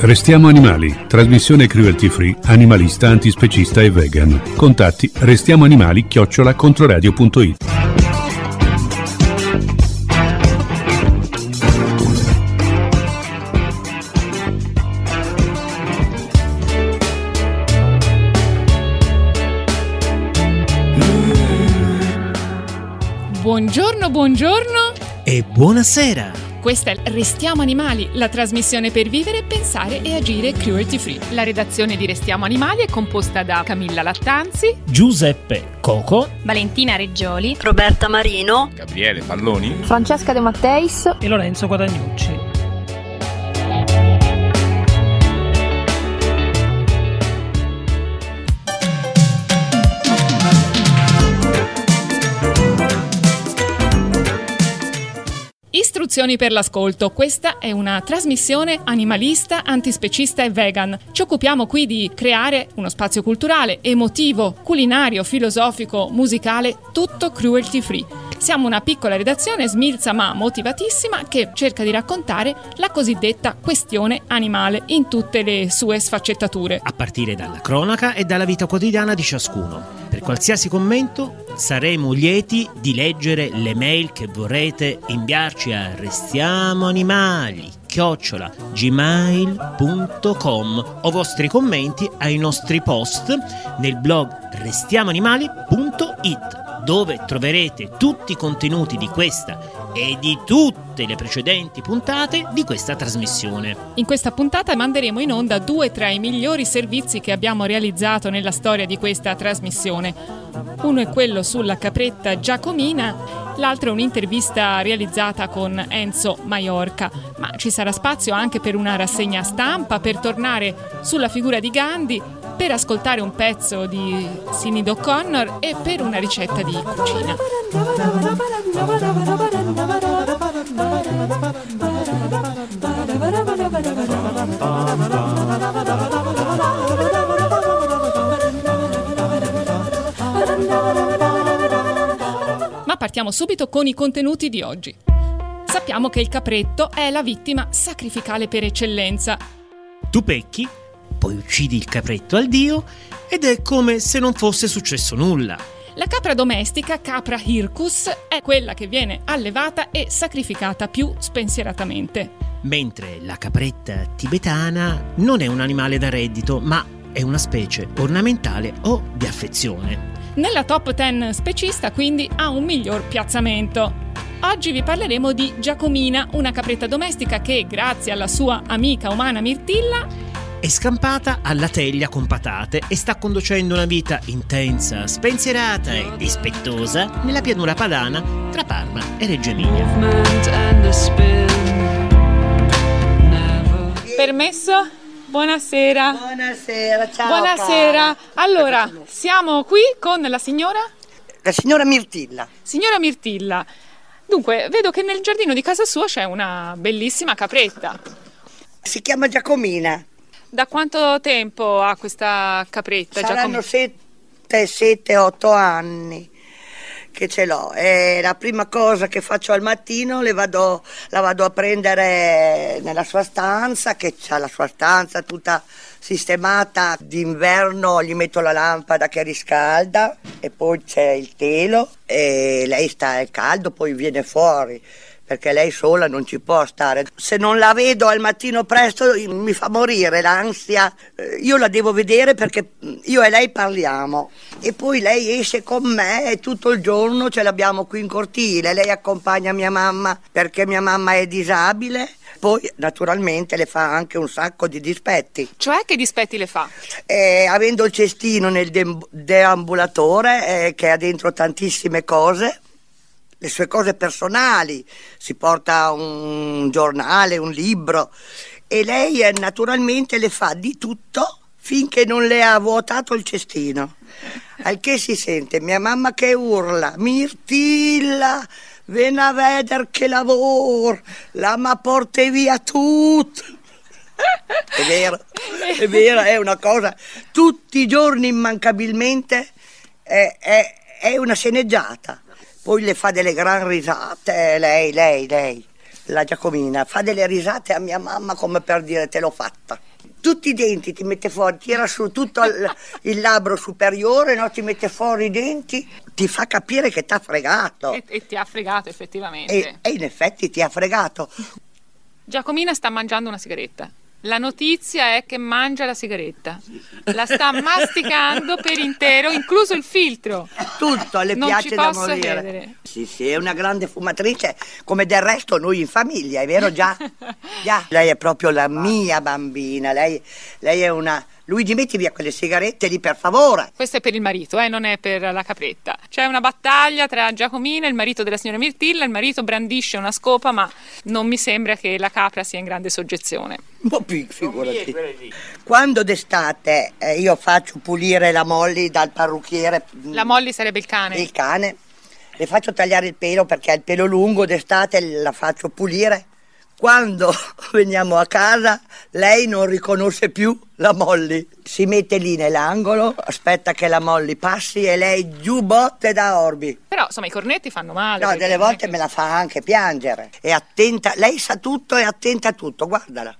Restiamo animali, trasmissione cruelty free, animalista, antispecista e vegan. Contatti restiamoanimali chiocciola controradio.it. Buongiorno. E buonasera. Questa è Restiamo Animali, la trasmissione per vivere, pensare e agire cruelty free. La redazione di Restiamo Animali è composta da Camilla Lattanzi, Giuseppe Coco, Valentina Reggioli, Roberta Marino, Gabriele Palloni, Francesca De Matteis e Lorenzo Guadagnucci. Istruzioni per l'ascolto. Questa è una trasmissione animalista, antispecista e vegan. Ci occupiamo qui di creare uno spazio culturale, emotivo, culinario, filosofico, musicale, tutto cruelty free. Siamo una piccola redazione smilza ma motivatissima che cerca di raccontare la cosiddetta questione animale in tutte le sue sfaccettature. A partire dalla cronaca e dalla vita quotidiana di ciascuno. Per qualsiasi commento saremo lieti di leggere le mail che vorrete inviarci a restiamoanimali chiocciola gmail.com o vostri commenti ai nostri post nel blog restiamoanimali.it dove troverete tutti i contenuti di questa e di tutte le precedenti puntate di questa trasmissione. In questa puntata manderemo in onda due tra i migliori servizi che abbiamo realizzato nella storia di questa trasmissione. Uno è quello sulla capretta Giacomina, l'altro è un'intervista realizzata con Enzo Maiorca, ma ci sarà spazio anche per una rassegna stampa, per tornare sulla figura di Gandhi, per ascoltare un pezzo di Sinead O'Connor e per una ricetta di cucina. Ma partiamo subito con i contenuti di oggi. Sappiamo che il capretto è la vittima sacrificale per eccellenza. Tu pecchi, poi uccidi il capretto al dio ed è come se non fosse successo nulla. La capra domestica, Capra hircus, è quella che viene allevata e sacrificata più spensieratamente. Mentre la capretta tibetana non è un animale da reddito, ma è una specie ornamentale o di affezione. Nella top 10 specista quindi ha un miglior piazzamento. Oggi vi parleremo di Giacomina, una capretta domestica che, grazie alla sua amica umana Mirtilla, È scampata alla teglia con patate e sta conducendo una vita intensa, spensierata e dispettosa nella pianura padana tra Parma e Reggio Emilia. permesso? Buonasera. Buonasera, ciao. Buonasera. cara. Allora, siamo qui con la signora? La signora Mirtilla. Signora Mirtilla. Dunque, vedo che nel giardino di casa sua c'è una bellissima capretta. Si chiama Giacomina. Da quanto tempo ha questa capretta? Saranno Giacom- 7, 7, 8 anni che ce l'ho. È la prima cosa che faccio al mattino, le vado- la vado a prendere nella sua stanza, che ha la sua stanza tutta sistemata. D'inverno gli metto la lampada che riscalda e poi c'è il telo e lei sta al caldo, poi viene fuori perché lei sola non ci può stare. Se non la vedo al mattino presto mi fa morire l'ansia. Eh, Io la devo vedere perché io e lei parliamo e poi lei esce con me e tutto il giorno ce l'abbiamo qui in cortile. Lei accompagna mia mamma perché mia mamma è disabile. Poi naturalmente le fa anche un sacco di dispetti. Cioè, che dispetti le fa? Eh, avendo il cestino nel de- deambulatore eh, che ha dentro tantissime cose, le sue cose personali, si porta un giornale, un libro e lei eh, naturalmente le fa di tutto finché non le ha vuotato il cestino. Al che si sente mia mamma che urla, Mirtilla, ven a vedere che lavoro, la ma porte via tutto. È vero, è vero, è una cosa, tutti i giorni immancabilmente è, è- è una sceneggiata. Poi le fa delle gran risate, lei, lei, lei, la Giacomina, fa delle risate a mia mamma come per dire te l'ho fatta. Tutti i denti ti mette fuori, tira su tutto il, il labbro superiore, no? ti mette fuori i denti, ti fa capire che ti ha fregato. E, e ti ha fregato effettivamente. E, e in effetti ti ha fregato. Giacomina sta mangiando una sigaretta. La notizia è che mangia la sigaretta. La sta masticando per intero, incluso il filtro. Tutto le Non piace da morire. credere. Sì, sì, è una grande fumatrice, come del resto noi in famiglia, è vero già? Già. Lei è proprio la mia bambina, lei, lei è una... Luigi, metti via quelle sigarette lì per favore. Questo è per il marito, eh, non è per la capretta. C'è una battaglia tra Giacomina, il marito della signora Mirtilla. Il marito brandisce una scopa, ma non mi sembra che la capra sia in grande soggezione. Un po' più, figurati. Quando d'estate eh, io faccio pulire la Molly dal parrucchiere, La Molly sarebbe il cane. il cane, le faccio tagliare il pelo perché ha il pelo lungo d'estate, la faccio pulire. Quando veniamo a casa, lei non riconosce più la Molly. Si mette lì nell'angolo, aspetta che la Molly passi e lei giù botte da orbi. Però insomma i cornetti fanno male. No, delle è volte che- me la fa anche piangere. È attenta, lei sa tutto e attenta a tutto, guardala.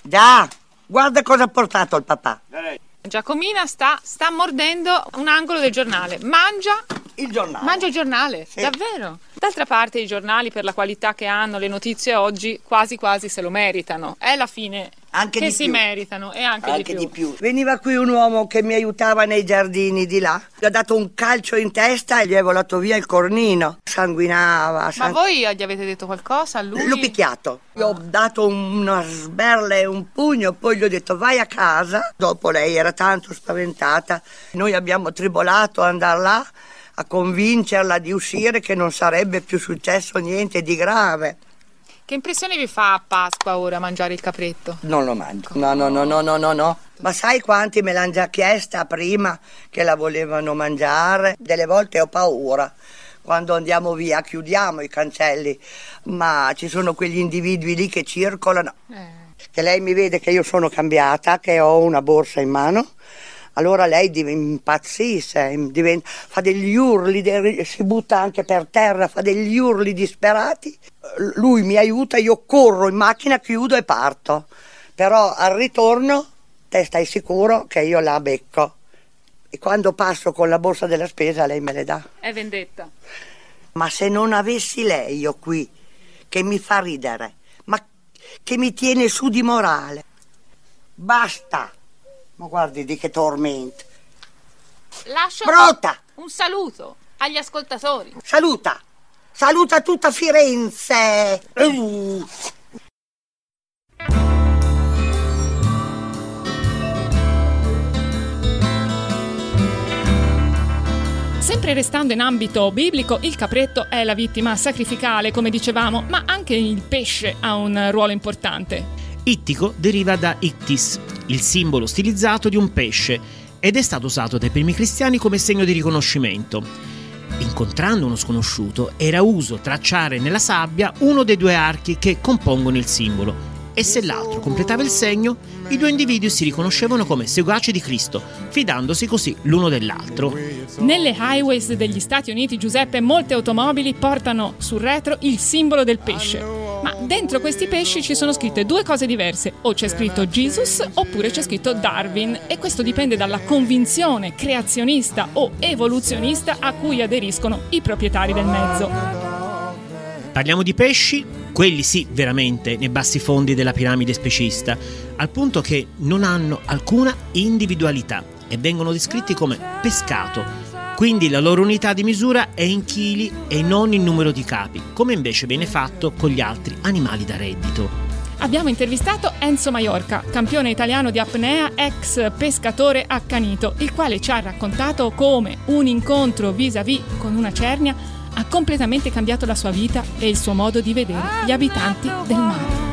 Già, guarda cosa ha portato il papà. Giacomina sta, sta mordendo un angolo del giornale. Mangia, Il giornale. mangia il giornale, Sì. davvero. D'altra parte i giornali per la qualità che hanno, le notizie oggi quasi quasi se lo meritano. È la fine Anche che di si più. meritano e anche, Anche di più. Veniva qui un uomo che mi aiutava nei giardini di là. Gli ho dato un calcio in testa e gli è volato via il cornino. Sanguinava. Ma sang- voi gli avete detto qualcosa a lui? L'ho picchiato. Gli ho dato una sberla e un pugno, poi gli ho detto vai a casa. Dopo lei era tanto spaventata. Noi abbiamo tribolato ad andare là a convincerla di uscire che non sarebbe più successo niente di grave. Che impressione vi fa a Pasqua ora mangiare il capretto? Non lo mangio. No, no, no, no, no, no, no. Ma sai quanti me l'hanno già chiesta prima che la volevano mangiare? Delle volte ho paura. Quando andiamo via chiudiamo i cancelli, ma ci sono quegli individui lì che circolano. Che lei mi vede che io sono cambiata, che ho una borsa in mano. Allora lei impazzisce, diventa- fa degli urli, si butta anche per terra, fa degli urli disperati. Lui mi aiuta, io corro in macchina, chiudo e parto. Però al ritorno te stai sicuro che io la becco. E quando passo con la borsa della spesa lei me le dà. È vendetta. Ma se non avessi lei io qui, che mi fa ridere, ma che mi tiene su di morale. Basta. Ma guardi di che tormento. Lascio Brutta! un saluto agli ascoltatori. Saluta! Saluta tutta Firenze! Uh. Sempre restando in ambito biblico, il capretto è la vittima sacrificale, come dicevamo, ma anche il pesce ha un ruolo importante. Ittico deriva da ictis, il simbolo stilizzato di un pesce, ed è stato usato dai primi cristiani come segno di riconoscimento. Incontrando uno sconosciuto era uso tracciare nella sabbia uno dei due archi che compongono il simbolo e se l'altro completava il segno, i due individui si riconoscevano come seguaci di Cristo, fidandosi così l'uno dell'altro. Nelle highways degli Stati Uniti, Giuseppe, molte automobili portano sul retro il simbolo del pesce. Ma dentro questi pesci ci sono scritte due cose diverse. O c'è scritto Jesus oppure c'è scritto Darwin. E questo dipende dalla convinzione creazionista o evoluzionista a cui aderiscono i proprietari del mezzo. Parliamo di pesci, quelli sì veramente nei bassi fondi della piramide specista, al punto che non hanno alcuna individualità e vengono descritti come pescato. Quindi la loro unità di misura è in chili e non in numero di capi, come invece viene fatto con gli altri animali da reddito. Abbiamo intervistato Enzo Maiorca, campione italiano di apnea, ex pescatore accanito, il quale ci ha raccontato come un incontro vis-à-vis con una cernia ha completamente cambiato la sua vita e il suo modo di vedere gli abitanti del mare.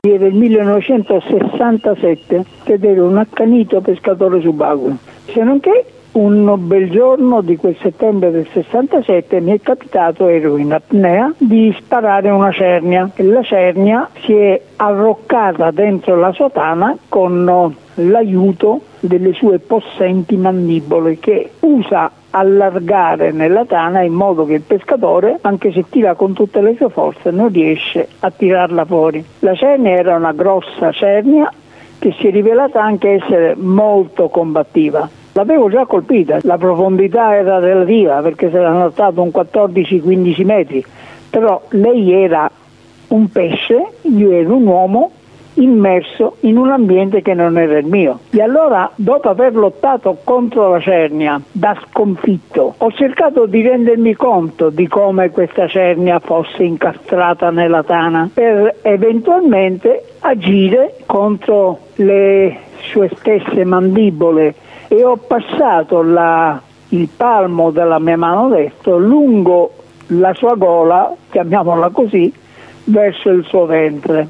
Era il 1967 ed ero un accanito pescatore subacqueo, se non che un bel giorno di quel settembre del 67 mi è capitato, ero in apnea, di sparare una cernia. La cernia si è arroccata dentro la sua tana con l'aiuto delle sue possenti mandibole che usa allargare nella tana in modo che il pescatore, anche se tira con tutte le sue forze, non riesce a tirarla fuori. La cernia era una grossa cernia che si è rivelata anche essere molto combattiva. L'avevo già colpita, la profondità era relativa perché saranno stato un 14-15 metri, però lei era un pesce, io ero un uomo immerso in un ambiente che non era il mio. E allora, dopo aver lottato contro la cernia da sconfitto, ho cercato di rendermi conto di come questa cernia fosse incastrata nella tana per eventualmente agire contro le sue stesse mandibole e ho passato la, il palmo della mia mano destra lungo la sua gola, chiamiamola così, verso il suo ventre.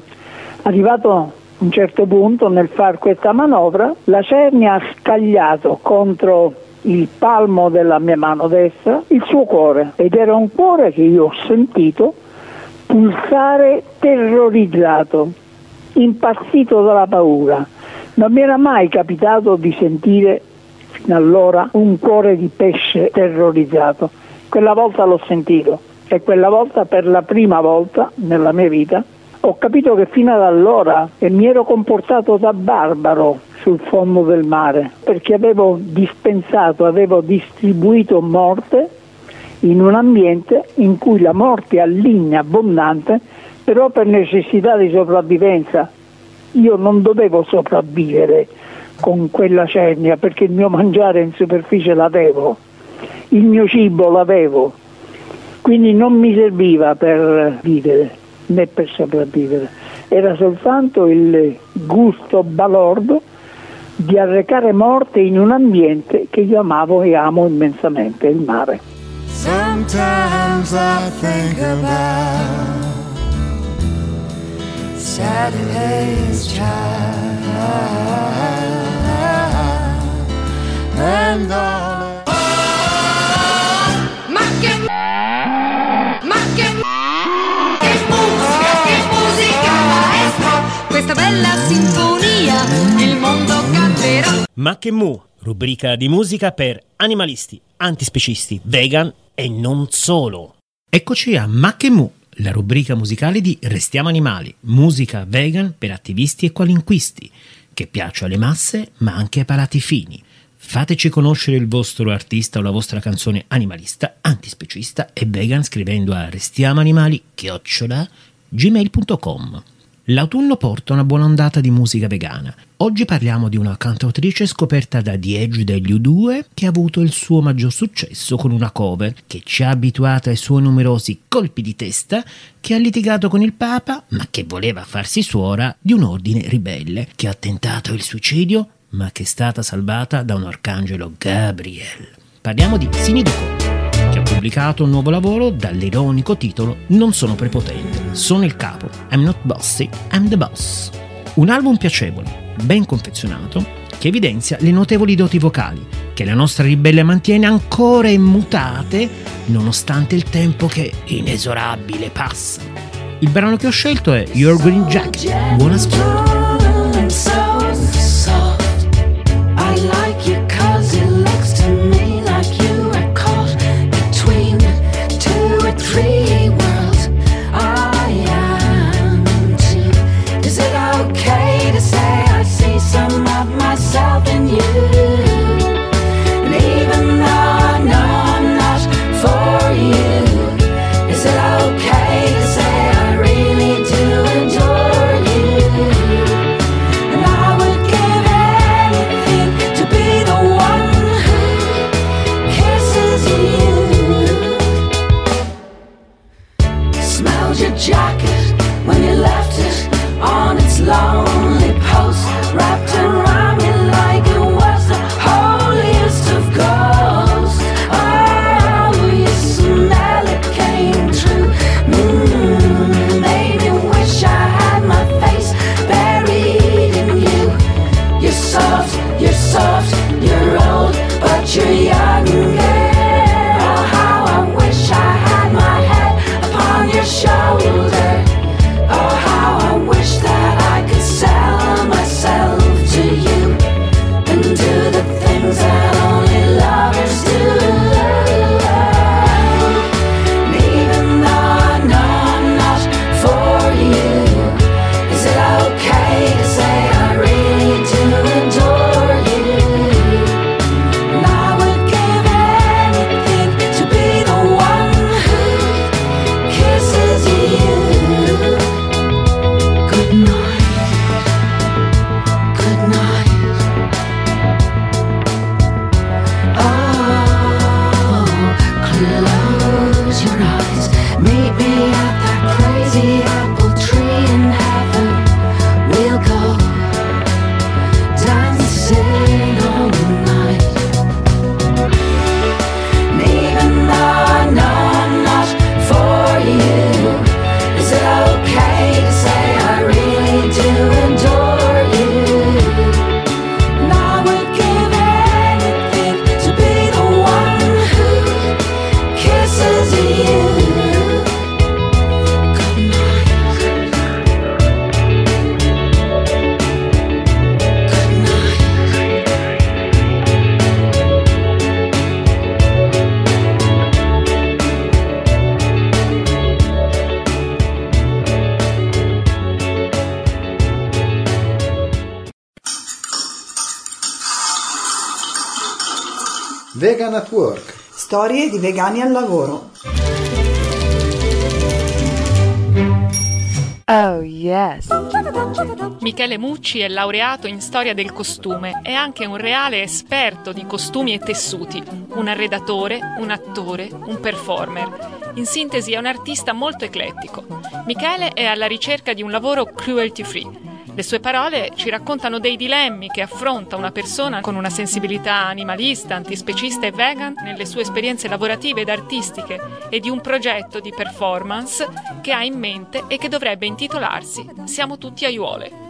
Arrivato a un certo punto nel fare questa manovra, la cernia ha scagliato contro il palmo della mia mano destra il suo cuore ed era un cuore che io ho sentito pulsare terrorizzato, impazzito dalla paura. Non mi era mai capitato di sentire fino allora un cuore di pesce terrorizzato. Quella volta l'ho sentito e quella volta per la prima volta nella mia vita ho capito che fino ad allora mi ero comportato da barbaro sul fondo del mare perché avevo dispensato, avevo distribuito morte in un ambiente in cui la morte alligna abbondante, però per necessità di sopravvivenza. Io non dovevo sopravvivere con quella cernia perché il mio mangiare in superficie l'avevo, il mio cibo l'avevo, quindi non mi serviva per vivere né per sopravvivere, era soltanto il gusto balordo di arrecare morte in un ambiente che io amavo e amo immensamente, il mare. Sometimes I think about Saturday's child and all bella sinfonia il mondo canterà. Ma che mu, rubrica di musica per animalisti, antispecisti, vegan e non solo. Eccoci a Ma che mu, la rubrica musicale di Restiamo Animali, musica vegan per attivisti e qualunquisti, che piace alle masse ma anche ai palati fini. Fateci conoscere il vostro artista o la vostra canzone animalista, antispecista e vegan scrivendo a restiamoanimali chiocciola gmail.com. L'autunno porta una buona ondata di musica vegana. Oggi parliamo di una cantautrice scoperta da Edge degli U2 che ha avuto il suo maggior successo con una cover che ci ha abituato ai suoi numerosi colpi di testa, che ha litigato con il Papa ma che voleva farsi suora di un ordine ribelle, che ha tentato il suicidio ma che è stata salvata da un arcangelo Gabriel. Parliamo di Siniduco che ha pubblicato un nuovo lavoro dall'ironico titolo Non sono prepotente, sono il capo, I'm not bossy, I'm the boss. Un album piacevole, ben confezionato, che evidenzia le notevoli doti vocali che la nostra ribelle mantiene ancora immutate nonostante il tempo che inesorabile passa. Il brano che ho scelto è Your Green Jacket. Buon ascolto. Vegan at Work. Storie di vegani al lavoro. Oh yes. Michele Mucci è laureato in storia del costume e anche un reale esperto di costumi e tessuti, un arredatore, un attore, un performer. In sintesi è un artista molto eclettico. Michele è alla ricerca di un lavoro cruelty free le sue parole ci raccontano dei dilemmi che affronta una persona con una sensibilità animalista, antispecista e vegan nelle sue esperienze lavorative ed artistiche e di un progetto di performance che ha in mente e che dovrebbe intitolarsi Siamo tutti aiuole.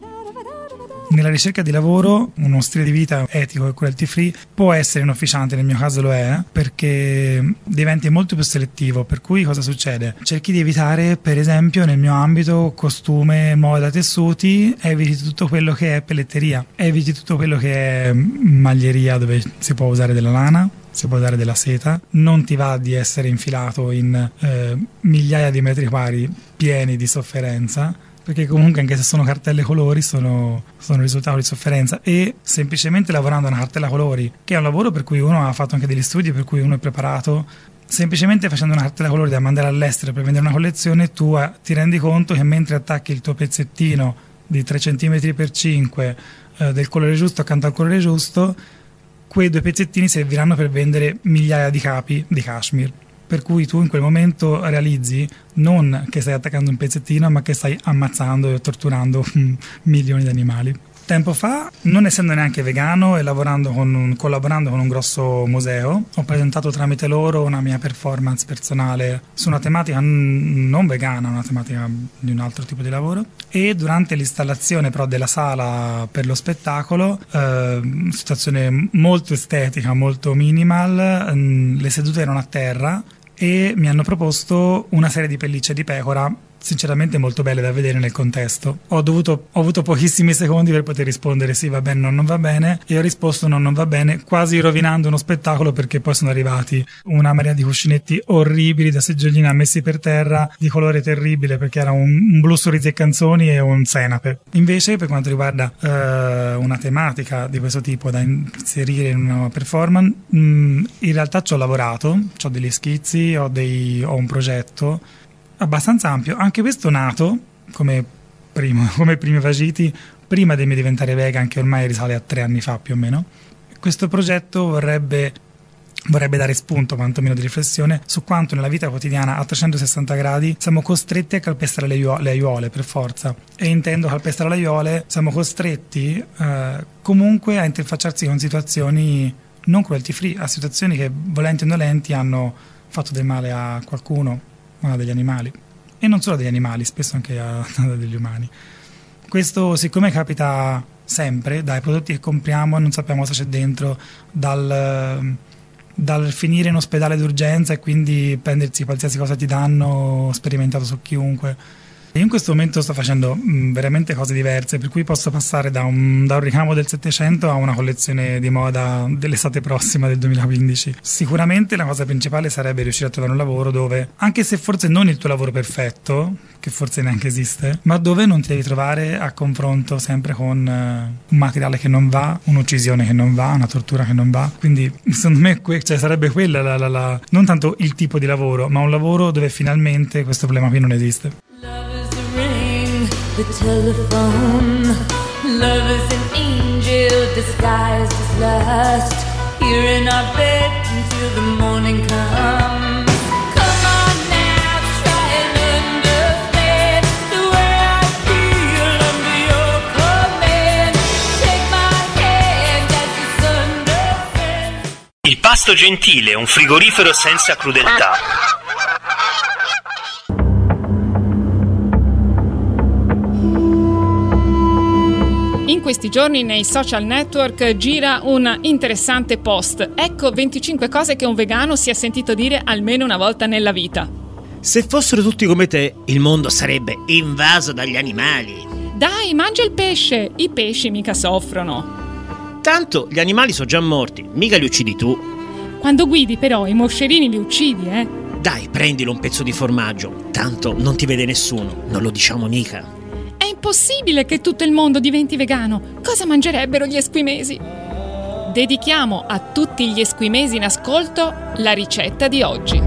Nella ricerca di lavoro uno stile di vita etico e cruelty free può essere inofficiante, nel mio caso lo è, perché diventi molto più selettivo, per cui cosa succede? Cerchi di evitare, per esempio, nel mio ambito costume, moda, tessuti, eviti tutto quello che è pelletteria, eviti tutto quello che è maglieria dove si può usare della lana, si può usare della seta, non ti va di essere infilato in eh, migliaia di metri quadri pieni di sofferenza perché comunque anche se sono cartelle colori sono, sono risultato di sofferenza. E semplicemente lavorando a una cartella colori, che è un lavoro per cui uno ha fatto anche degli studi, per cui uno è preparato, semplicemente facendo una cartella colori da mandare all'estero per vendere una collezione, tu eh, ti rendi conto che mentre attacchi il tuo pezzettino di 3 cm x 5 eh, del colore giusto accanto al colore giusto, quei due pezzettini serviranno per vendere migliaia di capi di cashmere per cui tu in quel momento realizzi non che stai attaccando un pezzettino, ma che stai ammazzando e torturando milioni di animali. Tempo fa, non essendo neanche vegano e con un, collaborando con un grosso museo, ho presentato tramite loro una mia performance personale su una tematica non vegana, una tematica di un altro tipo di lavoro. E durante l'installazione però della sala per lo spettacolo, eh, situazione molto estetica, molto minimal, mh, le sedute erano a terra e mi hanno proposto una serie di pellicce di pecora sinceramente molto belle da vedere nel contesto. Ho, dovuto, ho avuto pochissimi secondi per poter rispondere sì va bene, no, non va bene e ho risposto no, non va bene, quasi rovinando uno spettacolo perché poi sono arrivati una marea di cuscinetti orribili da seggiolina messi per terra di colore terribile perché era un, un blu sorrisi e canzoni e un senape. Invece per quanto riguarda eh, una tematica di questo tipo da inserire in una performance, mh, mm, in realtà ci ho lavorato, ho degli schizzi, ho, dei, ho un progetto abbastanza ampio. Anche questo nato come, primo, come primi vagiti prima di me diventare vegan, che ormai risale a tre anni fa più o meno. Questo progetto vorrebbe, vorrebbe dare spunto, quantomeno di riflessione, su quanto nella vita quotidiana a 360 gradi siamo costretti a calpestare le, aiuole, le aiuole per forza. E intendo calpestare le aiuole, siamo costretti eh, comunque a interfacciarsi con situazioni non cruelty free, a situazioni che volenti o nolenti hanno fatto del male a qualcuno ma degli animali. E non solo degli animali, spesso anche a, degli umani. Questo, siccome capita sempre, dai prodotti che compriamo e non sappiamo cosa c'è dentro, dal, dal finire in ospedale d'urgenza e quindi prendersi qualsiasi cosa ti danno, sperimentato su chiunque io in questo momento sto facendo mh, mm, veramente cose diverse, per cui posso passare da un, da un, ricamo del 700 a una collezione di moda dell'estate prossima del 2015. Sicuramente la cosa principale sarebbe riuscire a trovare un lavoro dove, anche se forse non il tuo lavoro perfetto, che forse neanche esiste, ma dove non ti devi trovare a confronto sempre con uh, un materiale che non va, un'uccisione che non va, una tortura che non va. Quindi secondo me que- cioè, sarebbe quella la, la, la, non tanto il tipo di lavoro, ma un lavoro dove finalmente questo problema qui non esiste. Il pasto gentile, un frigorifero senza crudeltà. In questi giorni nei social network gira un interessante post. Ecco 25 cose che un vegano si è sentito dire almeno una volta nella vita. Se fossero tutti come te, il mondo sarebbe invaso dagli animali. Dai, mangia il pesce! I pesci mica soffrono. Tanto gli animali sono già morti, mica li uccidi tu. Quando guidi però i moscerini li uccidi, eh? Dai, prendilo un pezzo di formaggio. Tanto non ti vede nessuno, non lo diciamo mica impossibile che tutto il mondo diventi vegano. Cosa mangerebbero gli esquimesi? dedichiamo a tutti gli esquimesi in ascolto la ricetta di oggi.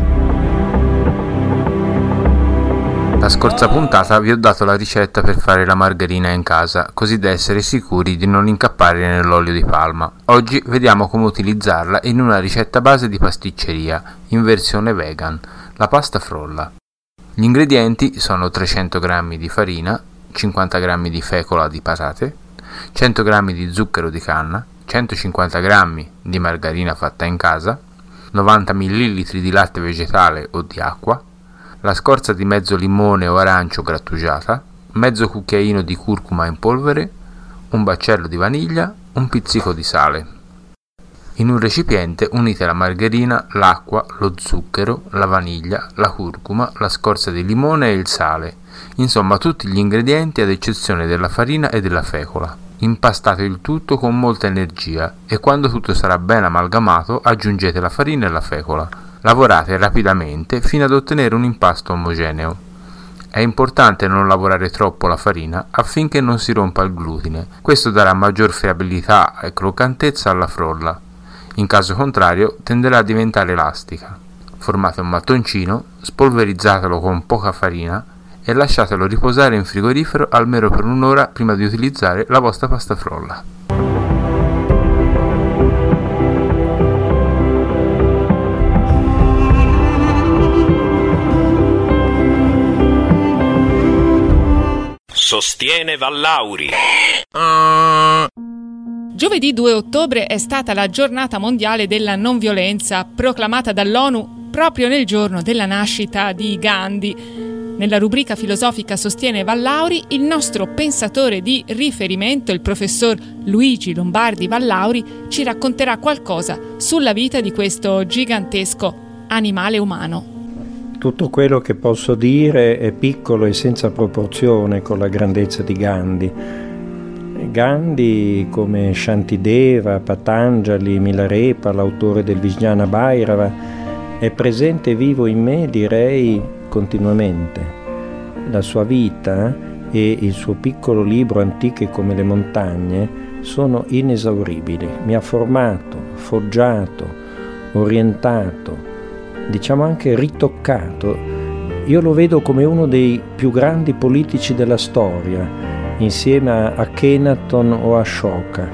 La scorsa puntata vi ho dato la ricetta per fare la margarina in casa, così da essere sicuri di non incappare nell'olio di palma. Oggi vediamo come utilizzarla in una ricetta base di pasticceria, in versione vegan, la pasta frolla. Gli ingredienti sono 300 g di farina, 50 g di fecola di patate, 100 g di zucchero di canna, 150 g di margarina fatta in casa, 90 ml di latte vegetale o di acqua, la scorza di mezzo limone o arancio grattugiata, mezzo cucchiaino di curcuma in polvere, un baccello di vaniglia, un pizzico di sale. In un recipiente unite la margherina, l'acqua, lo zucchero, la vaniglia, la curcuma, la scorza di limone e il sale, insomma tutti gli ingredienti ad eccezione della farina e della fecola. Impastate il tutto con molta energia e quando tutto sarà ben amalgamato aggiungete la farina e la fecola. Lavorate rapidamente fino ad ottenere un impasto omogeneo. È importante non lavorare troppo la farina affinché non si rompa il glutine. Questo darà maggior friabilità e croccantezza alla frolla. In caso contrario tenderà a diventare elastica. Formate un mattoncino, spolverizzatelo con poca farina e lasciatelo riposare in frigorifero almeno per un'ora prima di utilizzare la vostra pasta frolla. Sostiene Vallauri. Giovedì 2 ottobre è stata la giornata mondiale della non violenza, proclamata dall'ONU proprio nel giorno della nascita di Gandhi. Nella rubrica filosofica Sostiene Vallauri, il nostro pensatore di riferimento, il professor Luigi Lombardi Vallauri, ci racconterà qualcosa sulla vita di questo gigantesco animale umano. Tutto quello che posso dire è piccolo e senza proporzione con la grandezza di Gandhi. Gandhi, come Shantideva, Patanjali, Milarepa, l'autore del Vijnana Bhairava, è presente e vivo in me, direi, continuamente. La sua vita e il suo piccolo libro Antiche come le montagne sono inesauribili. Mi ha formato, foggiato, orientato, diciamo anche ritoccato, io lo vedo come uno dei più grandi politici della storia, insieme a Kenaton o a Shoka,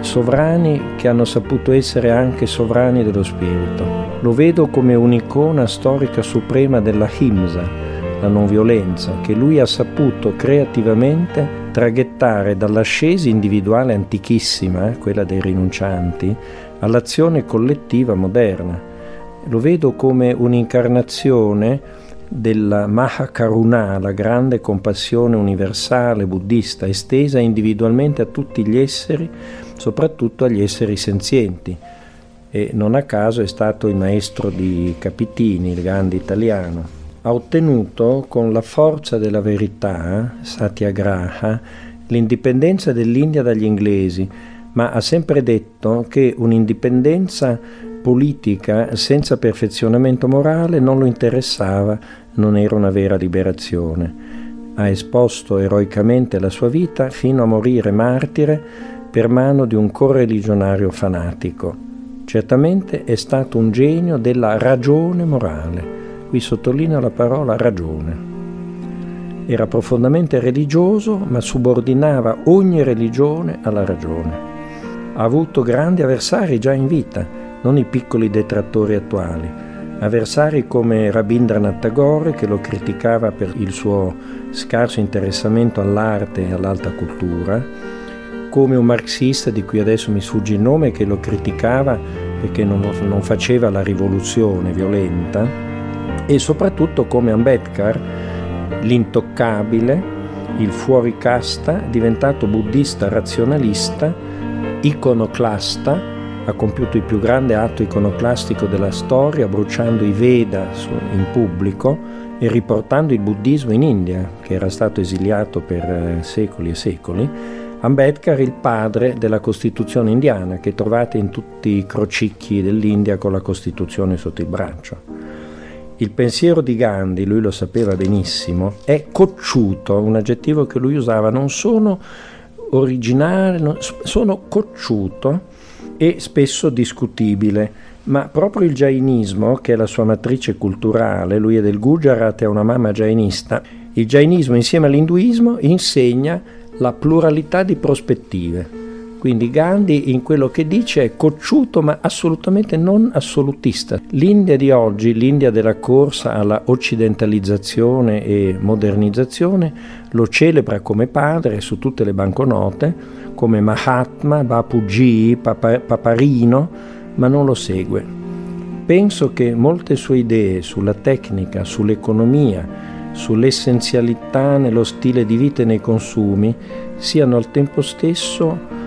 sovrani che hanno saputo essere anche sovrani dello spirito. Lo vedo come un'icona storica suprema della Himsa, la non violenza, che lui ha saputo creativamente traghettare dall'ascesi individuale antichissima, quella dei rinuncianti, all'azione collettiva moderna lo vedo come un'incarnazione della Mahakaruna, la grande compassione universale buddista estesa individualmente a tutti gli esseri, soprattutto agli esseri senzienti. E non a caso è stato il maestro di Capitini, il grande italiano. Ha ottenuto con la forza della verità, Satyagraha, l'indipendenza dell'India dagli inglesi, ma ha sempre detto che un'indipendenza politica senza perfezionamento morale non lo interessava, non era una vera liberazione. Ha esposto eroicamente la sua vita fino a morire martire per mano di un correligionario fanatico. Certamente è stato un genio della ragione morale. Qui sottolineo la parola ragione. Era profondamente religioso, ma subordinava ogni religione alla ragione. Ha avuto grandi avversari già in vita, non i piccoli detrattori attuali, avversari come Rabindranath Tagore che lo criticava per il suo scarso interessamento all'arte e all'alta cultura, come un marxista di cui adesso mi sfugge il nome che lo criticava perché non, non faceva la rivoluzione violenta, e soprattutto come Ambedkar, l'intoccabile, il fuoricasta, diventato buddista razionalista, iconoclasta, ha compiuto il più grande atto iconoclastico della storia, bruciando i Veda in pubblico e riportando il buddismo in India, che era stato esiliato per eh, secoli e secoli. Ambedkar, il padre della Costituzione indiana, che trovate in tutti i crocicchi dell'India con la Costituzione sotto il braccio. Il pensiero di Gandhi, lui lo sapeva benissimo, è cocciuto, un aggettivo che lui usava, non sono originale, sono cocciuto e spesso discutibile. Ma proprio il jainismo, che è la sua matrice culturale, lui è del Gujarat e ha una mamma jainista, il jainismo insieme all'induismo insegna la pluralità di prospettive. Quindi Gandhi in quello che dice è cocciuto ma assolutamente non assolutista. L'India di oggi, l'India della corsa alla occidentalizzazione e modernizzazione, lo celebra come padre su tutte le banconote, come Mahatma, Bapuji, Papa, Paparino, ma non lo segue. Penso che molte sue idee sulla tecnica, sull'economia, sull'essenzialità nello stile di vita e nei consumi siano al tempo stesso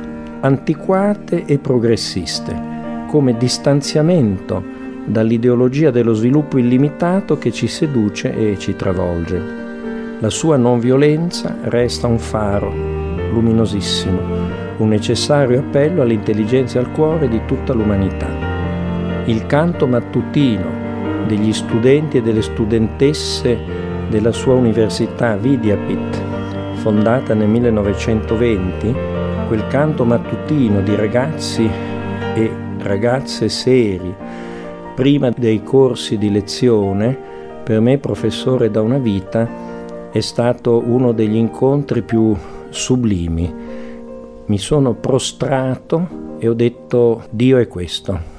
antiquate e progressiste, come distanziamento dall'ideologia dello sviluppo illimitato che ci seduce e ci travolge. La sua non violenza resta un faro luminosissimo, un necessario appello all'intelligenza e al cuore di tutta l'umanità. Il canto mattutino degli studenti e delle studentesse della sua università Vidyapit, fondata nel 1920, quel canto mattutino di ragazzi e ragazze seri prima dei corsi di lezione, per me professore da una vita, è stato uno degli incontri più sublimi. Mi sono prostrato e ho detto Dio è questo.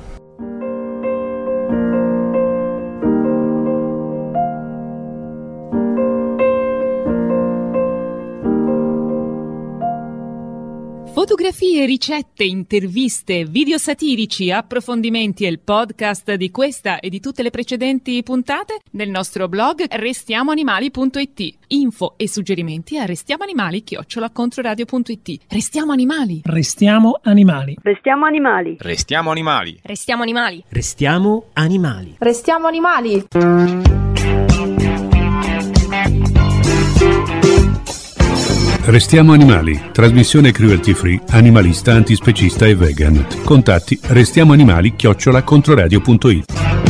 Fotografie, ricette, interviste, video satirici, approfondimenti e il podcast di questa e di tutte le precedenti puntate nel nostro blog restiamoanimali.it. Info e suggerimenti a restiamoanimali-controradio.it. Restiamo animali. Restiamo animali. Restiamo animali. Restiamo animali. Restiamo animali. Restiamo animali. Restiamo animali. Restiamo animali, trasmissione cruelty free, animalista, antispecista e vegan. Contatti restiamoanimali chiocciola controradio.it